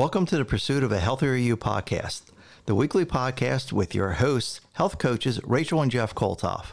Welcome to the Pursuit of a Healthier You podcast, the weekly podcast with your hosts, health coaches Rachel and Jeff Koltoff.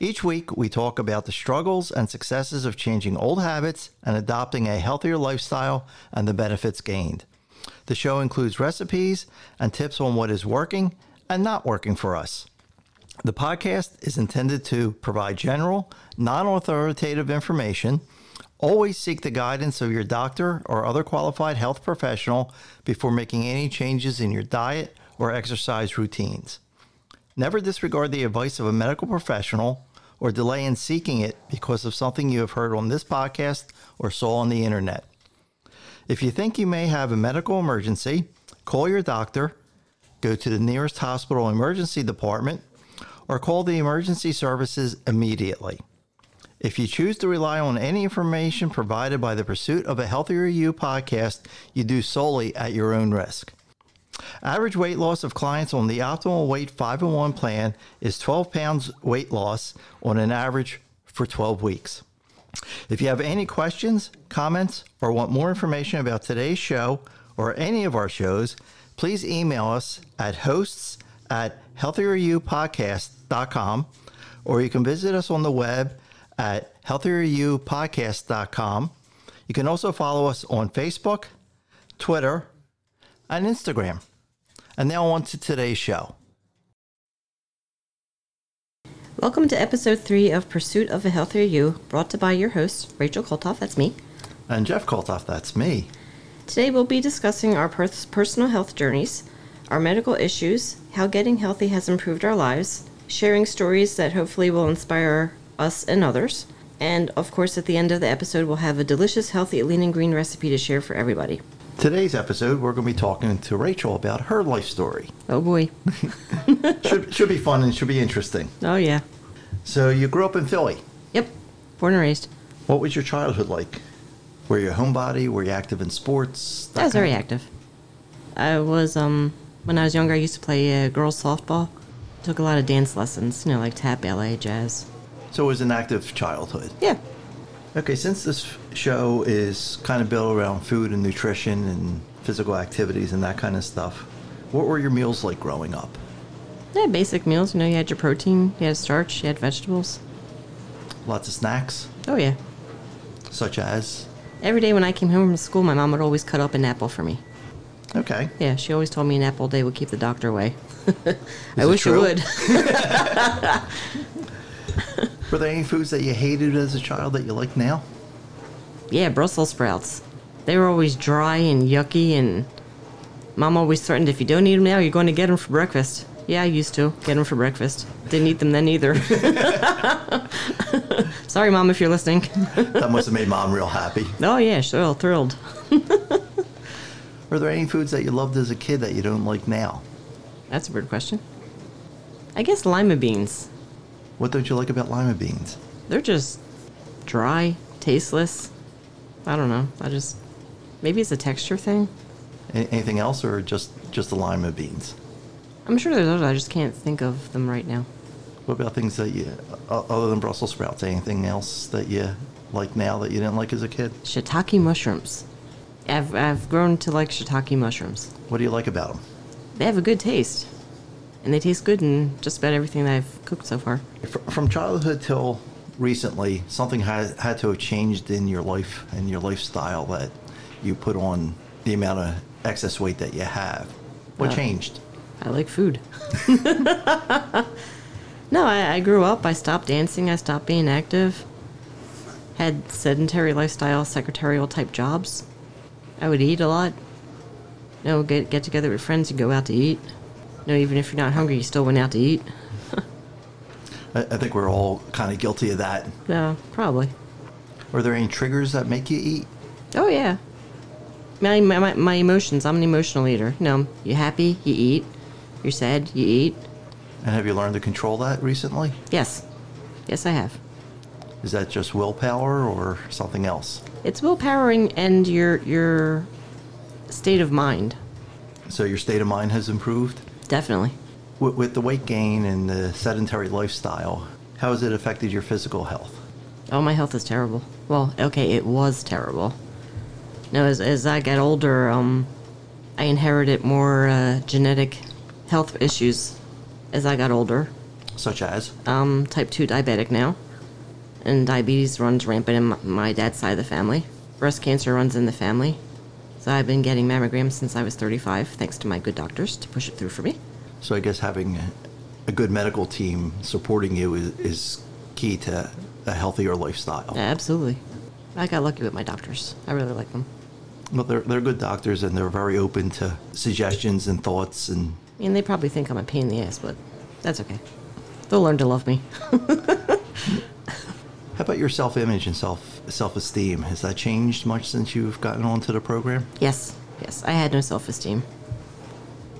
Each week, we talk about the struggles and successes of changing old habits and adopting a healthier lifestyle and the benefits gained. The show includes recipes and tips on what is working and not working for us. The podcast is intended to provide general, non authoritative information. Always seek the guidance of your doctor or other qualified health professional before making any changes in your diet or exercise routines. Never disregard the advice of a medical professional or delay in seeking it because of something you have heard on this podcast or saw on the internet. If you think you may have a medical emergency, call your doctor, go to the nearest hospital emergency department, or call the emergency services immediately. If you choose to rely on any information provided by the Pursuit of a Healthier You podcast, you do solely at your own risk. Average weight loss of clients on the Optimal Weight 5 in 1 plan is 12 pounds weight loss on an average for 12 weeks. If you have any questions, comments, or want more information about today's show or any of our shows, please email us at hosts at healthieryoupodcast.com or you can visit us on the web at healthieryoupodcast.com. You can also follow us on Facebook, Twitter, and Instagram. And now on to today's show. Welcome to episode three of Pursuit of a Healthier You, brought to by your host, Rachel Koltoff, that's me. And Jeff Koltoff, that's me. Today we'll be discussing our pers- personal health journeys, our medical issues, how getting healthy has improved our lives, sharing stories that hopefully will inspire us and others, and of course, at the end of the episode, we'll have a delicious, healthy lean and green recipe to share for everybody. Today's episode, we're going to be talking to Rachel about her life story. Oh boy. should, should be fun and should be interesting. Oh yeah. So, you grew up in Philly. Yep. Born and raised. What was your childhood like? Were you a homebody? Were you active in sports? I was very kind active. I was, um, when I was younger, I used to play uh, girls softball. Took a lot of dance lessons, you know, like tap, ballet, jazz. So, it was an active childhood. Yeah. Okay, since this show is kind of built around food and nutrition and physical activities and that kind of stuff, what were your meals like growing up? Yeah, basic meals. You know, you had your protein, you had starch, you had vegetables. Lots of snacks, Oh, yeah. such as. Every day when I came home from school, my mom would always cut up an apple for me. Okay. Yeah, she always told me an apple a day would keep the doctor away. I wish true? it would. Were there any foods that you hated as a child that you like now? yeah, Brussels sprouts. They were always dry and yucky, and mom always threatened if you don't eat them now, you're going to get them for breakfast. Yeah, I used to get them for breakfast. Didn't eat them then either. Sorry, mom, if you're listening. That must have made mom real happy. oh yeah, sure, thrilled. Were there any foods that you loved as a kid that you don't like now? That's a weird question. I guess lima beans. What don't you like about lima beans? They're just dry, tasteless. I don't know. I just maybe it's a texture thing. Anything else, or just just the lima beans? I'm sure there's others. I just can't think of them right now. What about things that you, other than Brussels sprouts? Anything else that you like now that you didn't like as a kid? Shiitake mushrooms. I've I've grown to like shiitake mushrooms. What do you like about them? They have a good taste, and they taste good in just about everything that I've cooked so far. From childhood till recently, something had had to have changed in your life and your lifestyle that you put on the amount of excess weight that you have. What Uh, changed? I like food. no, I, I grew up. I stopped dancing. I stopped being active. Had sedentary lifestyle, secretarial type jobs. I would eat a lot. No, get get together with friends and go out to eat. No, even if you're not hungry, you still went out to eat. I, I think we're all kind of guilty of that. No, probably. Are there any triggers that make you eat? Oh yeah. My, my my emotions. I'm an emotional eater. No, you happy, you eat. You're sad, you eat. And have you learned to control that recently? Yes, yes, I have. Is that just willpower or something else? It's willpowering and your your state of mind. So your state of mind has improved? Definitely. With, with the weight gain and the sedentary lifestyle, how has it affected your physical health? Oh, my health is terrible. Well, okay, it was terrible. Now, as, as I got older, um, I inherited more uh, genetic health issues as I got older. Such as? I'm type 2 diabetic now, and diabetes runs rampant in my, my dad's side of the family. Breast cancer runs in the family. So I've been getting mammograms since I was 35, thanks to my good doctors to push it through for me. So I guess having a good medical team supporting you is, is key to a healthier lifestyle. Yeah, absolutely. I got lucky with my doctors. I really like them. Well, they're, they're good doctors and they're very open to suggestions and thoughts. And I mean, they probably think I'm a pain in the ass, but that's okay. They'll learn to love me. how about your self image and self self esteem? Has that changed much since you've gotten onto the program? Yes, yes. I had no self esteem.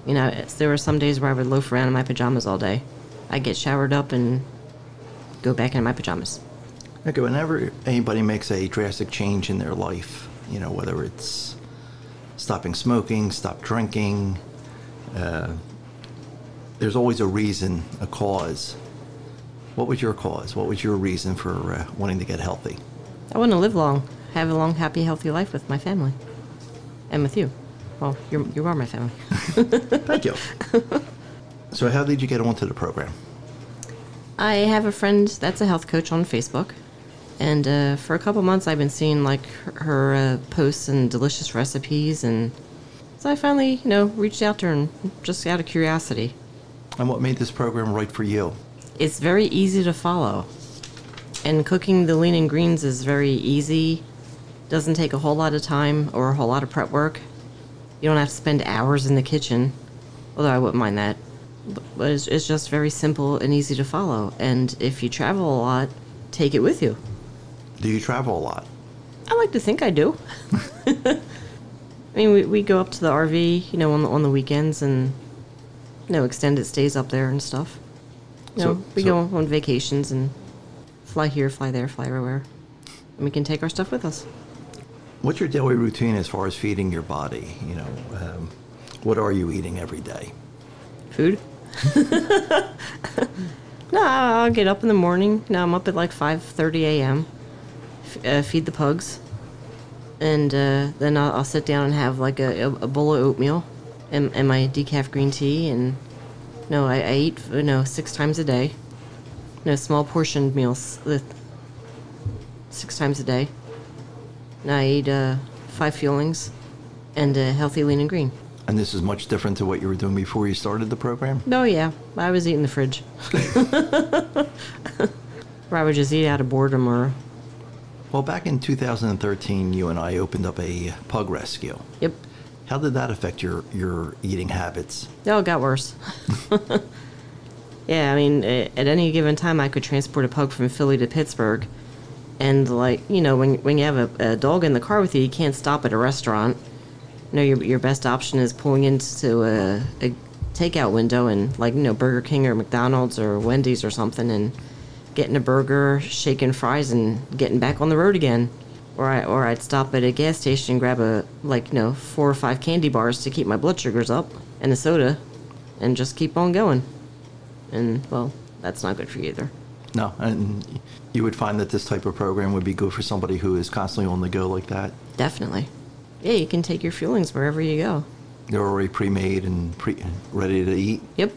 You know, there were some days where I would loaf around in my pajamas all day. I'd get showered up and go back in my pajamas. Okay, whenever anybody makes a drastic change in their life, you know, whether it's stopping smoking, stop drinking, uh, there's always a reason, a cause. What was your cause? What was your reason for uh, wanting to get healthy? I want to live long, have a long, happy, healthy life with my family, and with you. Well, you're, you are my family. Thank you. so, how did you get onto the program? I have a friend that's a health coach on Facebook, and uh, for a couple months I've been seeing like her, her uh, posts and delicious recipes, and so I finally, you know, reached out to her and just out of curiosity. And what made this program right for you? It's very easy to follow, and cooking the lean and greens is very easy. Doesn't take a whole lot of time or a whole lot of prep work. You don't have to spend hours in the kitchen, although I wouldn't mind that. But it's, it's just very simple and easy to follow. And if you travel a lot, take it with you. Do you travel a lot? I like to think I do. I mean, we, we go up to the RV, you know, on the, on the weekends and, you know, extended stays up there and stuff. You So- know, we so- go on vacations and fly here, fly there, fly everywhere. And we can take our stuff with us. What's your daily routine as far as feeding your body? You know, um, what are you eating every day? Food? no, I'll get up in the morning. No, I'm up at like 5.30 a.m. F- uh, feed the pugs. And uh, then I'll, I'll sit down and have like a, a bowl of oatmeal and, and my decaf green tea. And no, I, I eat you know six times a day. No small portioned meals six times a day. And I eat uh, five fuelings and uh, healthy lean and green. And this is much different to what you were doing before you started the program? Oh yeah, I was eating the fridge. or I would just eat out of boredom, or Well, back in 2013, you and I opened up a pug rescue. yep. How did that affect your, your eating habits? Oh, it got worse. yeah, I mean, at any given time, I could transport a pug from Philly to Pittsburgh, and like you know, when when you have a, a dog in the car with you, you can't stop at a restaurant. You know, your your best option is pulling into a, a takeout window and like you know Burger King or McDonald's or Wendy's or something, and getting a burger, shaking fries, and getting back on the road again. Or I or I'd stop at a gas station and grab a like you know four or five candy bars to keep my blood sugars up and a soda, and just keep on going. And well, that's not good for you either. No, and you would find that this type of program would be good for somebody who is constantly on the go like that. Definitely. Yeah, you can take your fuelings wherever you go. They're already pre-made and pre ready to eat. Yep.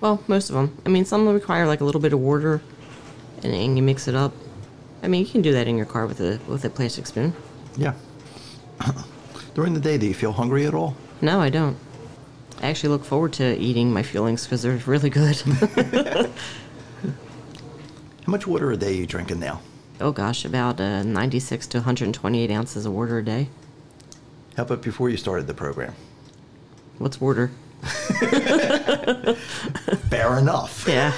Well, most of them. I mean, some will require like a little bit of water, and, and you mix it up. I mean, you can do that in your car with a with a plastic spoon. Yeah. During the day, do you feel hungry at all? No, I don't. I actually look forward to eating my feelings because they're really good. How much water a day are you drinking now? oh gosh, about uh, 96 to 128 ounces of water a day. How about before you started the program? What's water? Fair enough. Yeah.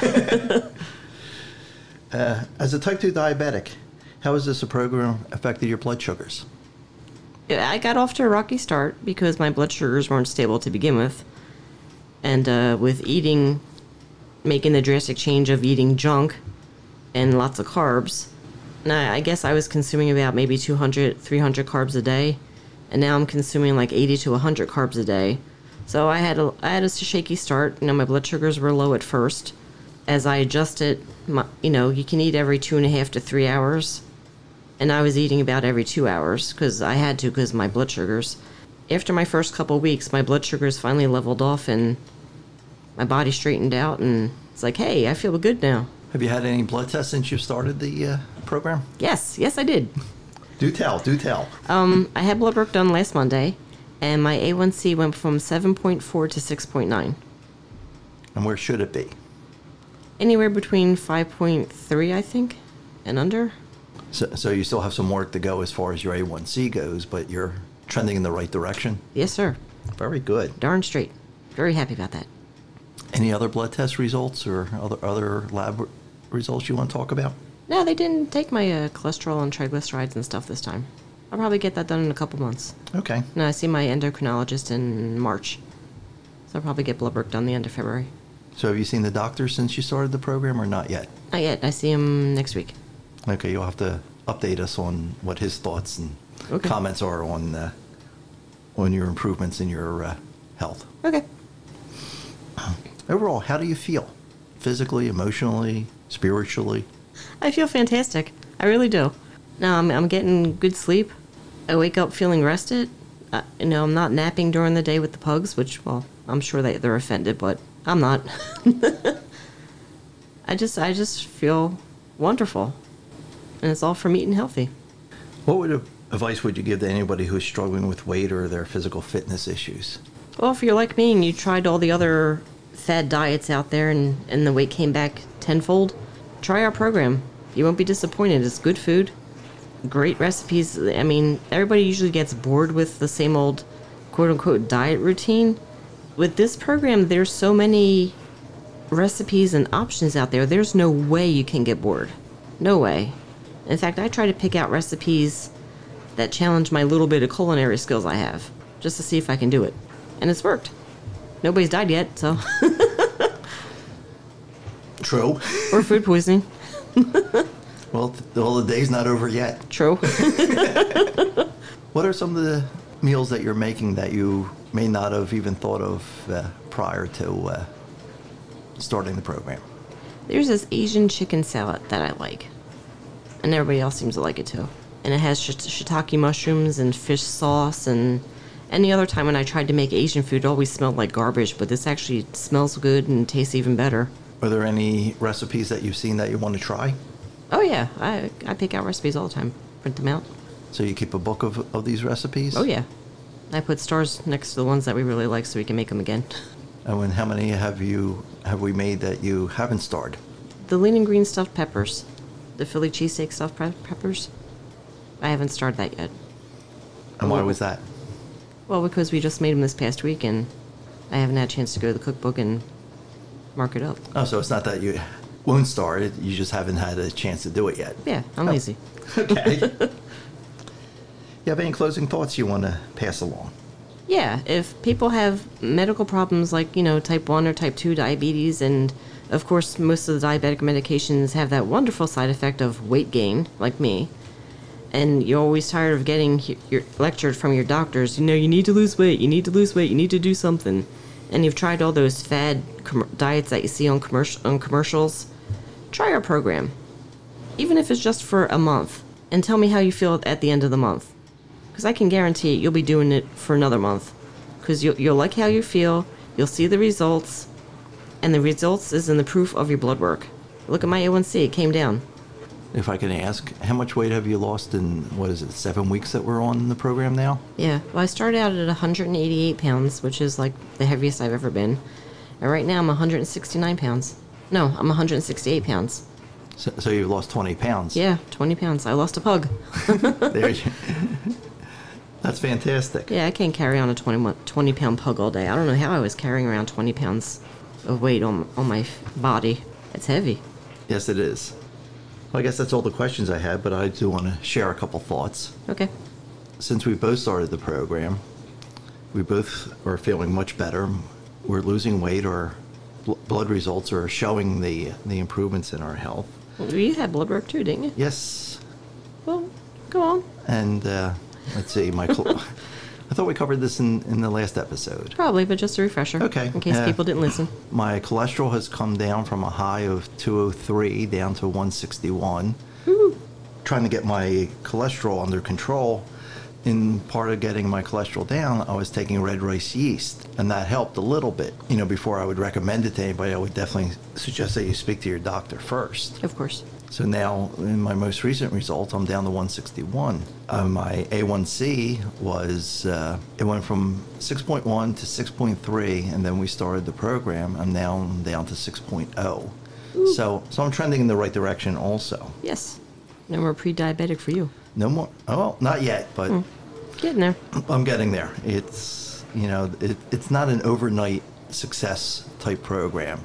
As a type 2 diabetic, how has this program affected your blood sugars? I got off to a rocky start because my blood sugars weren't stable to begin with. And uh, with eating, making the drastic change of eating junk and lots of carbs, I, I guess I was consuming about maybe 200, 300 carbs a day. And now I'm consuming like 80 to 100 carbs a day. So I had a, I had a shaky start. You know, my blood sugars were low at first. As I adjusted, my, you know, you can eat every two and a half to three hours and I was eating about every two hours because I had to because my blood sugars. after my first couple weeks, my blood sugars finally leveled off and my body straightened out, and it's like, hey, I feel good now. Have you had any blood tests since you started the uh, program? Yes, yes, I did. Do tell, do tell. Um, I had blood work done last Monday, and my A1C went from 7.4 to 6.9. And where should it be? Anywhere between 5.3, I think, and under. So, so you still have some work to go as far as your A1C goes, but you're trending in the right direction. Yes, sir. Very good. Darn straight. Very happy about that. Any other blood test results or other other lab results you want to talk about? No, they didn't take my uh, cholesterol and triglycerides and stuff this time. I'll probably get that done in a couple months. Okay. No, I see my endocrinologist in March. So I'll probably get blood work done the end of February. So have you seen the doctor since you started the program or not yet? Not yet. I see him next week. Okay, you'll have to update us on what his thoughts and Okay. comments are on uh, on your improvements in your uh, health. Okay. Overall, how do you feel? Physically, emotionally, spiritually? I feel fantastic. I really do. Now I'm, I'm getting good sleep. I wake up feeling rested. Uh, you know, I'm not napping during the day with the pugs, which, well, I'm sure they, they're offended, but I'm not. I just, I just feel wonderful. And it's all from eating healthy. What would advice would you give to anybody who's struggling with weight or their physical fitness issues? Well, if you're like me and you tried all the other fad diets out there and, and the weight came back tenfold, try our program. You won't be disappointed. It's good food, great recipes. I mean, everybody usually gets bored with the same old quote unquote diet routine. With this program, there's so many recipes and options out there. There's no way you can get bored. No way. In fact, I try to pick out recipes that challenge my little bit of culinary skills I have, just to see if I can do it. And it's worked. Nobody's died yet, so. True. or food poisoning. Well, th- well, the day's not over yet. True. What are some of the meals that you're making that you may not have even thought of uh, prior to uh, starting the program? There's this Asian chicken salad that I like. And everybody else seems to like it too. And it has shit- shiitake mushrooms and fish sauce and any other time when I tried to make Asian food, it always smelled like garbage, but this actually smells good and tastes even better. Are there any recipes that you've seen that you want to try? Oh yeah, I, I pick out recipes all the time, print them out. So you keep a book of, of these recipes? Oh yeah. I put stars next to the ones that we really like so we can make them again. Oh, and when, how many have you have we made that you haven't starred? The lean and green stuffed peppers, the Philly cheesesteak stuffed pe- peppers. I haven't starred that yet. And why was that? Well, because we just made them this past week, and I haven't had a chance to go to the cookbook and mark it up. Oh, so it's not that you won't star it; you just haven't had a chance to do it yet. Yeah, I'm oh. lazy. Okay. you have any closing thoughts you want to pass along? Yeah, if people have medical problems like, you know, type 1 or type 2 diabetes, and of course, most of the diabetic medications have that wonderful side effect of weight gain, like me, and you're always tired of getting your lectured from your doctors, you know, you need to lose weight, you need to lose weight, you need to do something, and you've tried all those fad com- diets that you see on, commercial- on commercials, try our program. Even if it's just for a month, and tell me how you feel at the end of the month. Because I can guarantee you'll be doing it for another month. Because you'll, you'll like how you feel, you'll see the results, and the results is in the proof of your blood work. Look at my A1C, it came down. If I can ask, how much weight have you lost in what is it, seven weeks that we're on the program now? Yeah, well, I started out at 188 pounds, which is like the heaviest I've ever been. And right now I'm 169 pounds. No, I'm 168 pounds. So, so you've lost 20 pounds. Yeah, 20 pounds. I lost a pug. There you, that's fantastic. Yeah, I can't carry on a 20, 20 pound pug all day. I don't know how I was carrying around 20 pounds of weight on, on my body. It's heavy. Yes, it is. Well, I guess that's all the questions I had, but I do want to share a couple thoughts. Okay. Since we both started the program, we both are feeling much better. We're losing weight. Our bl- blood results are showing the the improvements in our health. Well, you had blood work too, didn't you? Yes, Well, go on. and uh, let's see, Michael. I thought we covered this in, in the last episode. Probably, but just a refresher. Okay, In case yeah. people didn't listen. My cholesterol has come down from a high of 203 down to 161. Ooh. Trying to get my cholesterol under control. in part of getting my cholesterol down, I was taking red rice yeast, and that helped a little bit. You know, before I would recommend it to anybody, I would definitely suggest that you speak to your doctor first. Of course. So now, in my most recent results, I'm down to 161. Uh, my A1C was, uh, it went from 6.1 to 6.3, and then we started the program. I'm now down to 6.0. So, so I'm trending in the right direction also. Yes. No more pre-diabetic for you. No more, oh, not yet, but Getting there. I'm getting there. It's, you know, it, it's not an overnight success type program.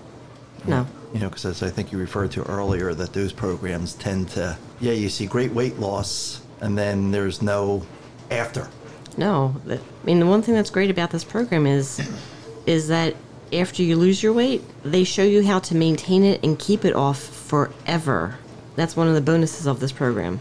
No. You know, because as I think you referred to earlier, that those programs tend to, yeah, you see great weight loss, and then there's no after. No. I mean, the one thing that's great about this program is, is that after you lose your weight, they show you how to maintain it and keep it off forever. That's one of the bonuses of this program.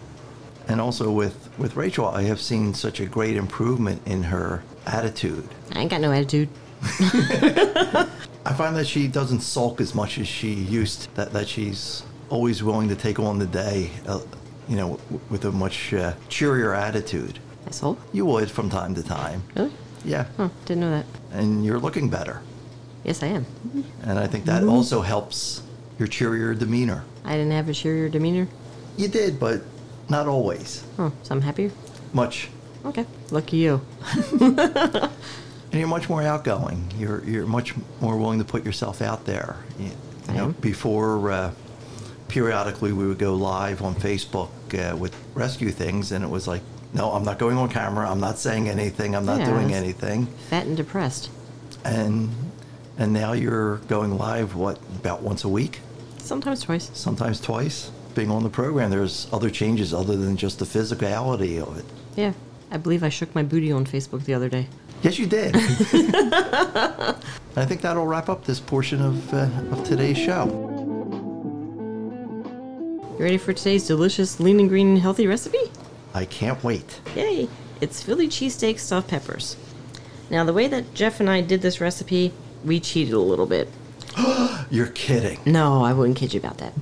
And also with, with Rachel, I have seen such a great improvement in her attitude. I ain't got no attitude. I find that she doesn't sulk as much as she used. That that she's always willing to take on the day, uh, you know, w- with a much uh, cheerier attitude. Asshole. You would from time to time. Really? Yeah, Huh, didn't know that. and you're looking better. Yes, I am. And I think that also helps your cheerier demeanor. I didn't have a cheerier demeanor. You did, but not always. Oh, so I'm happier. Much. Okay. Lucky you. And you're much more outgoing. You're you're much more willing to put yourself out there. You, you know, before uh, periodically we would go live on Facebook uh, with rescue things, and it was like, no, I'm not going on camera. I'm not saying anything. I'm not Yeah, doing anything. Fat and depressed. And and now you're going live what about once a week, Sometimes twice. sometimes twice. Being on the program, there's other changes other than just the physicality of it. Yeah. I believe I shook my booty on Facebook the other day. Yes, you did. I think that'll wrap up this portion of, uh, of today's show. You ready for today's delicious lean and green and healthy recipe? I can't wait. Yay! It's Philly cheesesteak stuffed peppers. Now, the way that Jeff and I did this recipe, we cheated a little bit. You're kidding. No, I wouldn't kid you about that.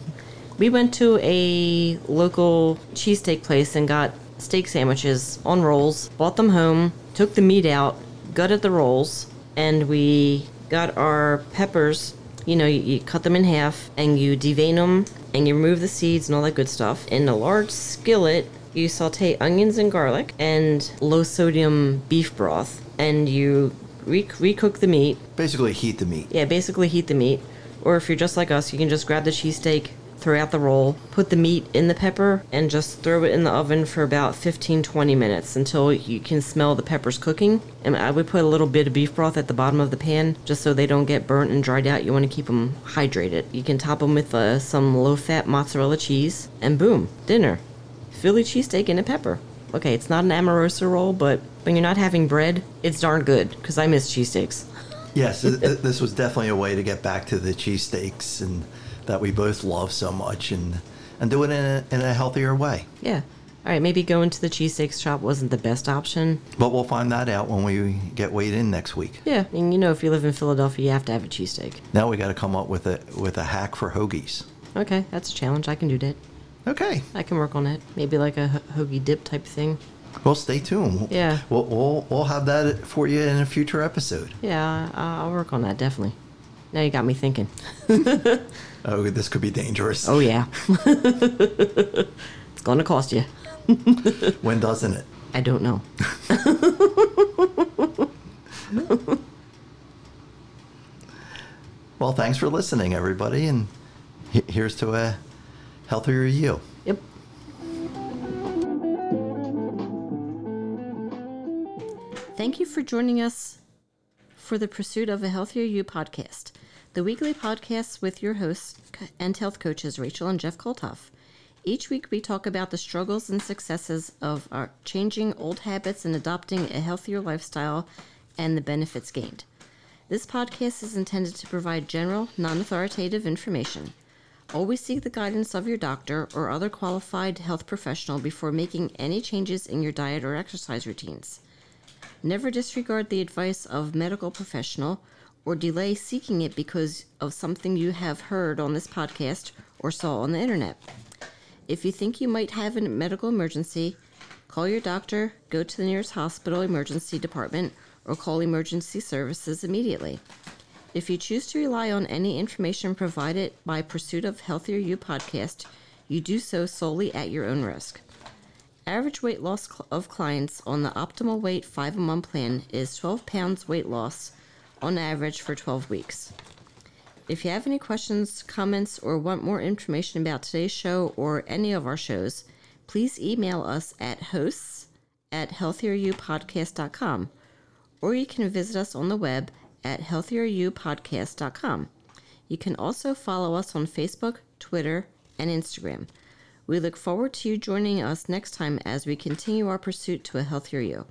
We went to a local cheesesteak place and got steak sandwiches on rolls, bought them home, took the meat out, gutted the rolls, and we got our peppers. You know, you, you cut them in half and you devein them and you remove the seeds and all that good stuff. In a large skillet, you saute onions and garlic and low sodium beef broth, and you re- recook the meat Basically, heat the meat. yeah, basically heat the meat. Or if you're just like us, you can just grab the cheesesteak, throw out the roll, put the meat in the pepper, and just throw it in the oven for about 15 20 minutes until you can smell the peppers cooking. And I would put a little bit of beef broth at the bottom of the pan just so they don't get burnt and dried out. You want to keep them hydrated. You can top them with uh, some low fat mozzarella cheese, and boom, dinner. Philly cheesesteak and a pepper. Okay, it's not an Amoroso roll, but when you're not having bread, it's darn good because I miss cheesesteaks. Yes, th- th- this was definitely a way to get back to the cheesesteaks and that we both love so much and, and do it in a, in a healthier way. Yeah. All right, maybe going to the cheesesteak shop wasn't the best option. But we'll find that out when we get weighed in next week. Yeah, and you know, if you live in Philadelphia, you have to have a cheesesteak. Now we got to come up with a with a hack for hoagies. Okay, that's a challenge. I can do that. Okay. I can work on it. Maybe like a ho- hoagie dip type thing. Well, stay tuned. Yeah. We'll, we'll, we'll have that for you in a future episode. Yeah, I'll work on that definitely. Now you got me thinking. Oh, this could be dangerous. Oh yeah, it's gonna cost you. When doesn't it? I don't know. Well, thanks for listening, everybody, and here's to a healthier you. Yep. Thank you for joining us for the Pursuit of a Healthier You podcast, the weekly podcast with your hosts and health coaches, Rachel and Jeff Koltoff. Each week, we talk about the struggles and successes of our changing old habits and adopting a healthier lifestyle and the benefits gained. This podcast is intended to provide general, non authoritative information. Always seek the guidance of your doctor or other qualified health professional before making any changes in your diet or exercise routines. Never disregard the advice of medical professional or delay seeking it because of something you have heard on this podcast or saw on the internet. If you think you might have a medical emergency, Call your doctor, go to the nearest hospital emergency department, or call emergency services immediately. If you choose to rely on any information provided by Pursuit of Healthier You podcast, you do so solely at your own risk. Average weight loss of clients on the Optimal Weight 5 in 1 plan is 12 pounds weight loss on average for 12 weeks. If you have any questions, comments, or want more information about today's show or any of our shows, please email us at hosts at healthieryoupodcast.com or you can visit us on the web at healthieryoupodcast.com. You can also follow us on Facebook, Twitter, and Instagram. We look forward to you joining us next time as we continue our pursuit to a healthier you.